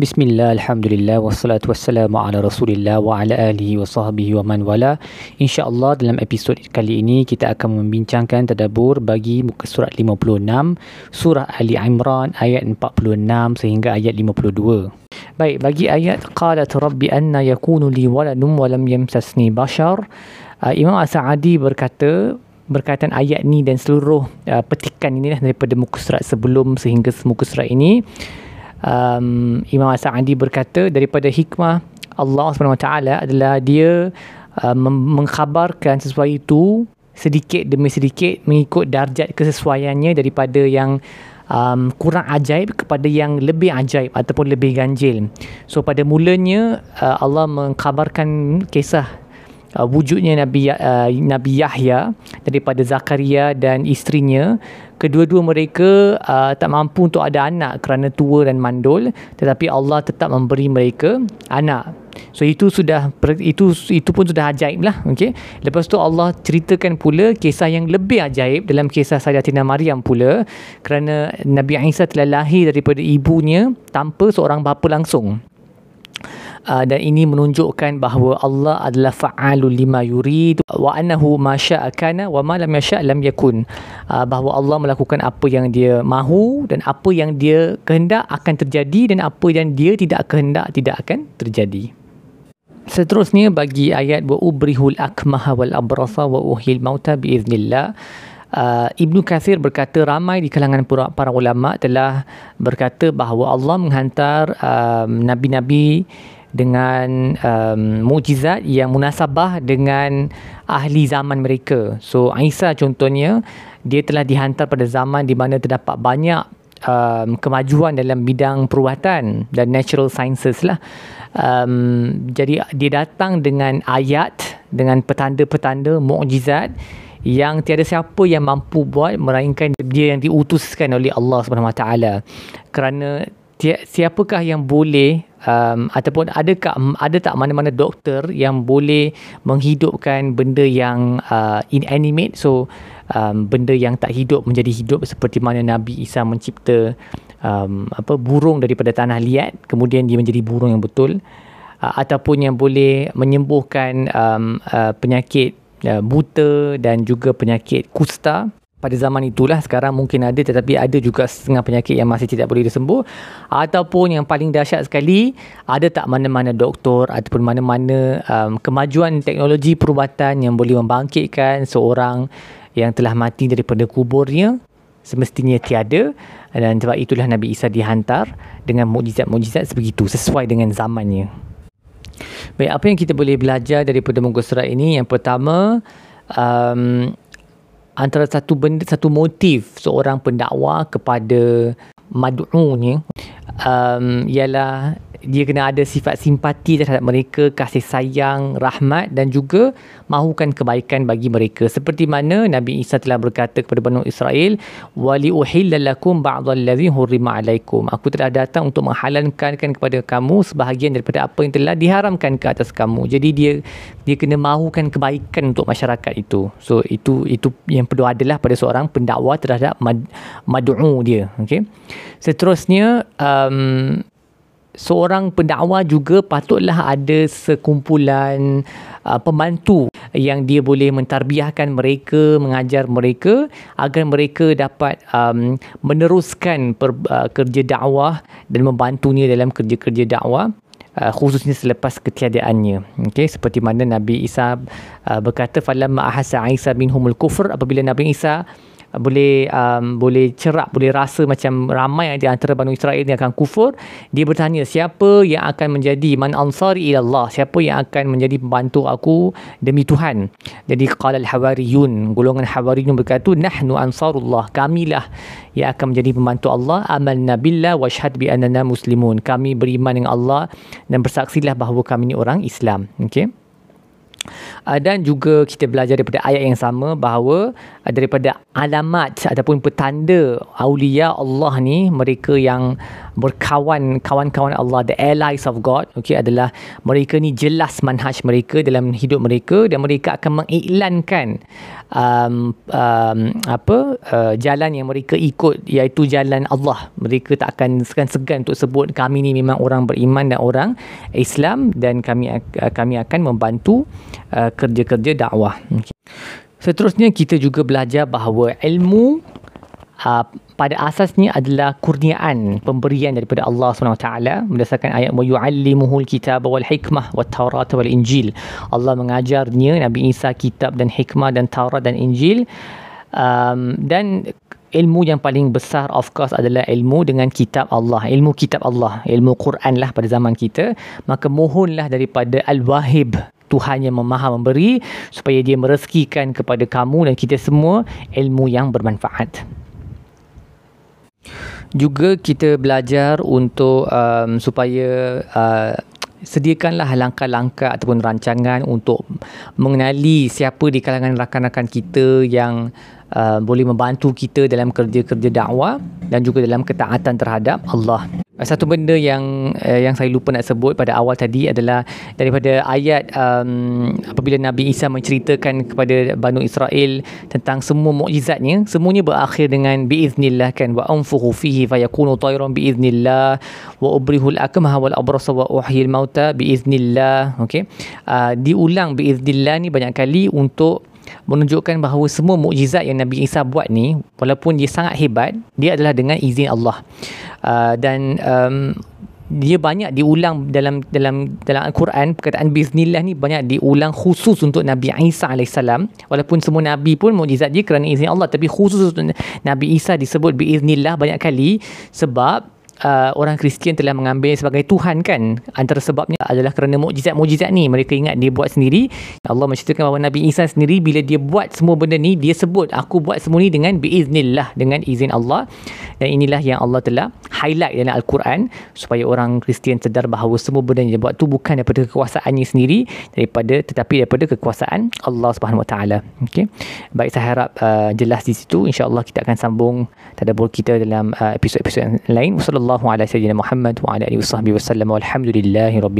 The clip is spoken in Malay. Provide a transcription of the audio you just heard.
Bismillah, Alhamdulillah, wassalatu wassalamu ala rasulillah wa ala alihi wa sahbihi wa man wala. InsyaAllah dalam episod kali ini kita akan membincangkan tadabur bagi muka surat 56 Surah Ali Imran ayat 46 sehingga ayat 52 Baik, bagi ayat Qalat Rabbi anna yakunu li waladum walam yamsasni bashar uh, Imam As-Sa'adi berkata berkaitan ayat ni dan seluruh uh, petikan ini daripada muka surat sebelum sehingga muka surat ini um, Imam Sa'adi berkata daripada hikmah Allah SWT adalah dia uh, mengkhabarkan sesuatu itu sedikit demi sedikit mengikut darjat kesesuaiannya daripada yang um, kurang ajaib kepada yang lebih ajaib ataupun lebih ganjil. So pada mulanya uh, Allah mengkhabarkan kisah uh, wujudnya Nabi uh, Nabi Yahya daripada Zakaria dan isterinya kedua-dua mereka uh, tak mampu untuk ada anak kerana tua dan mandul tetapi Allah tetap memberi mereka anak. So itu sudah itu itu pun sudah ajaib lah okey? Lepas tu Allah ceritakan pula kisah yang lebih ajaib dalam kisah Sayyidatina Maryam pula kerana Nabi Isa telah lahir daripada ibunya tanpa seorang bapa langsung uh, dan ini menunjukkan bahawa Allah adalah fa'alul lima yurid wa annahu ma syaa kana wa ma lam yasha lam yakun. Uh, bahawa Allah melakukan apa yang dia mahu dan apa yang dia kehendak akan terjadi dan apa yang dia tidak kehendak tidak akan terjadi. Seterusnya bagi ayat wa ubrihul akmaha wal abrasa wa uhil mauta biiznillah. Uh, Ibnu Kathir berkata ramai di kalangan para ulama telah berkata bahawa Allah menghantar um, nabi-nabi dengan um, mukjizat yang munasabah dengan ahli zaman mereka. So Isa contohnya dia telah dihantar pada zaman di mana terdapat banyak um, kemajuan dalam bidang perubatan dan natural sciences lah. Um, jadi dia datang dengan ayat dengan petanda-petanda mukjizat yang tiada siapa yang mampu buat melainkan dia yang diutuskan oleh Allah Subhanahu Wa Taala. Kerana siapakah yang boleh um, ataupun adakah ada tak mana-mana doktor yang boleh menghidupkan benda yang uh, inanimate? So um, benda yang tak hidup menjadi hidup seperti mana Nabi Isa mencipta um, apa burung daripada tanah liat kemudian dia menjadi burung yang betul uh, ataupun yang boleh menyembuhkan um, uh, penyakit uh, buta dan juga penyakit kusta pada zaman itulah sekarang mungkin ada tetapi ada juga setengah penyakit yang masih tidak boleh disembuh. Ataupun yang paling dahsyat sekali ada tak mana-mana doktor ataupun mana-mana um, kemajuan teknologi perubatan yang boleh membangkitkan seorang yang telah mati daripada kuburnya? Semestinya tiada. Dan sebab itulah Nabi Isa dihantar dengan mukjizat-mukjizat sebegitu sesuai dengan zamannya. Baik, apa yang kita boleh belajar daripada muka surat ini? Yang pertama, um, antara satu benda satu motif seorang pendakwa kepada mad'unya um, ialah dia kena ada sifat simpati terhadap mereka, kasih sayang, rahmat dan juga mahukan kebaikan bagi mereka. Seperti mana Nabi Isa telah berkata kepada Bani Israel, "Wali uhillalakum ba'dallazi hurrima 'alaikum." Aku telah datang untuk menghalalkan kepada kamu sebahagian daripada apa yang telah diharamkan ke atas kamu. Jadi dia dia kena mahukan kebaikan untuk masyarakat itu. So itu itu yang perlu adalah pada seorang pendakwa terhadap mad, mad'u dia, okey. Seterusnya um, seorang pendakwa juga patutlah ada sekumpulan uh, pembantu yang dia boleh mentarbiahkan mereka, mengajar mereka agar mereka dapat um, meneruskan per, uh, kerja dakwah dan membantunya dalam kerja-kerja dakwah. Uh, khususnya selepas ketiadaannya okey seperti mana Nabi Isa uh, berkata falamma ahassa Isa minhumul kufr apabila Nabi Isa boleh um, boleh cerak boleh rasa macam ramai di antara Bani Israel yang akan kufur. Dia bertanya siapa yang akan menjadi man ansari ila Allah? Siapa yang akan menjadi pembantu aku demi Tuhan? Jadi qala al hawariyun golongan hawariyun berkata nahnu ansarullah kamilah yang akan menjadi pembantu Allah. Amalna billah wa bi annana muslimun. Kami beriman dengan Allah dan bersaksilah bahawa kami ini orang Islam. Okey Uh, dan juga kita belajar daripada ayat yang sama bahawa uh, daripada alamat ataupun petanda aulia Allah ni mereka yang berkawan kawan-kawan Allah the allies of God okey adalah mereka ni jelas manhaj mereka dalam hidup mereka dan mereka akan mengiklankan um, um, apa uh, jalan yang mereka ikut iaitu jalan Allah mereka tak akan segan-segan untuk sebut kami ni memang orang beriman dan orang Islam dan kami uh, kami akan membantu uh, kerja-kerja dakwah okay. seterusnya kita juga belajar bahawa ilmu uh, pada asasnya adalah kurniaan pemberian daripada Allah SWT berdasarkan ayat wa yu'allimuhul kitab wal hikmah wat taurat wal injil. Allah mengajarnya Nabi Isa kitab dan hikmah dan taurat dan injil. Um, dan ilmu yang paling besar of course adalah ilmu dengan kitab Allah. Ilmu kitab Allah ilmu Quran lah pada zaman kita. Maka mohonlah daripada al-wahib Tuhan yang memaha memberi supaya dia merezekikan kepada kamu dan kita semua ilmu yang bermanfaat juga kita belajar untuk um, supaya uh, sediakanlah langkah-langkah ataupun rancangan untuk mengenali siapa di kalangan rakan-rakan kita yang uh, boleh membantu kita dalam kerja-kerja dakwah dan juga dalam ketaatan terhadap Allah. Satu benda yang uh, yang saya lupa nak sebut pada awal tadi adalah daripada ayat um, apabila Nabi Isa menceritakan kepada Banu Israel tentang semua mukjizatnya, semuanya berakhir dengan biiznillah kan wa anfukhu fihi fayakunu tayran biiznillah wa ubrihul akmaha wal abrasa wa uhyil mauta biiznillah. Okey. Uh, diulang biiznillah ni banyak kali untuk menunjukkan bahawa semua mukjizat yang Nabi Isa buat ni walaupun dia sangat hebat dia adalah dengan izin Allah. Uh, dan um, dia banyak diulang dalam dalam dalam Al-Quran perkataan bismillah ni banyak diulang khusus untuk Nabi Isa AS. Walaupun semua Nabi pun mukjizat dia kerana izin Allah tapi khusus untuk Nabi Isa disebut biiznillah banyak kali sebab uh, orang Kristian telah mengambil sebagai Tuhan kan? Antara sebabnya adalah kerana mukjizat-mukjizat ni mereka ingat dia buat sendiri. Allah menceritakan bahawa Nabi Isa sendiri bila dia buat semua benda ni dia sebut aku buat semua ni dengan biiznillah dengan izin Allah. Dan inilah yang Allah telah highlight dalam Al-Quran supaya orang Kristian sedar bahawa semua benda yang dia buat tu bukan daripada kekuasaannya sendiri daripada tetapi daripada kekuasaan Allah Subhanahu Wa Taala. Okey. Baik saya harap uh, jelas di situ insya-Allah kita akan sambung tadabbur kita dalam uh, episod-episod lain. Wassallallahu ala sayyidina Muhammad wa ala alihi wasallam walhamdulillahi rabbil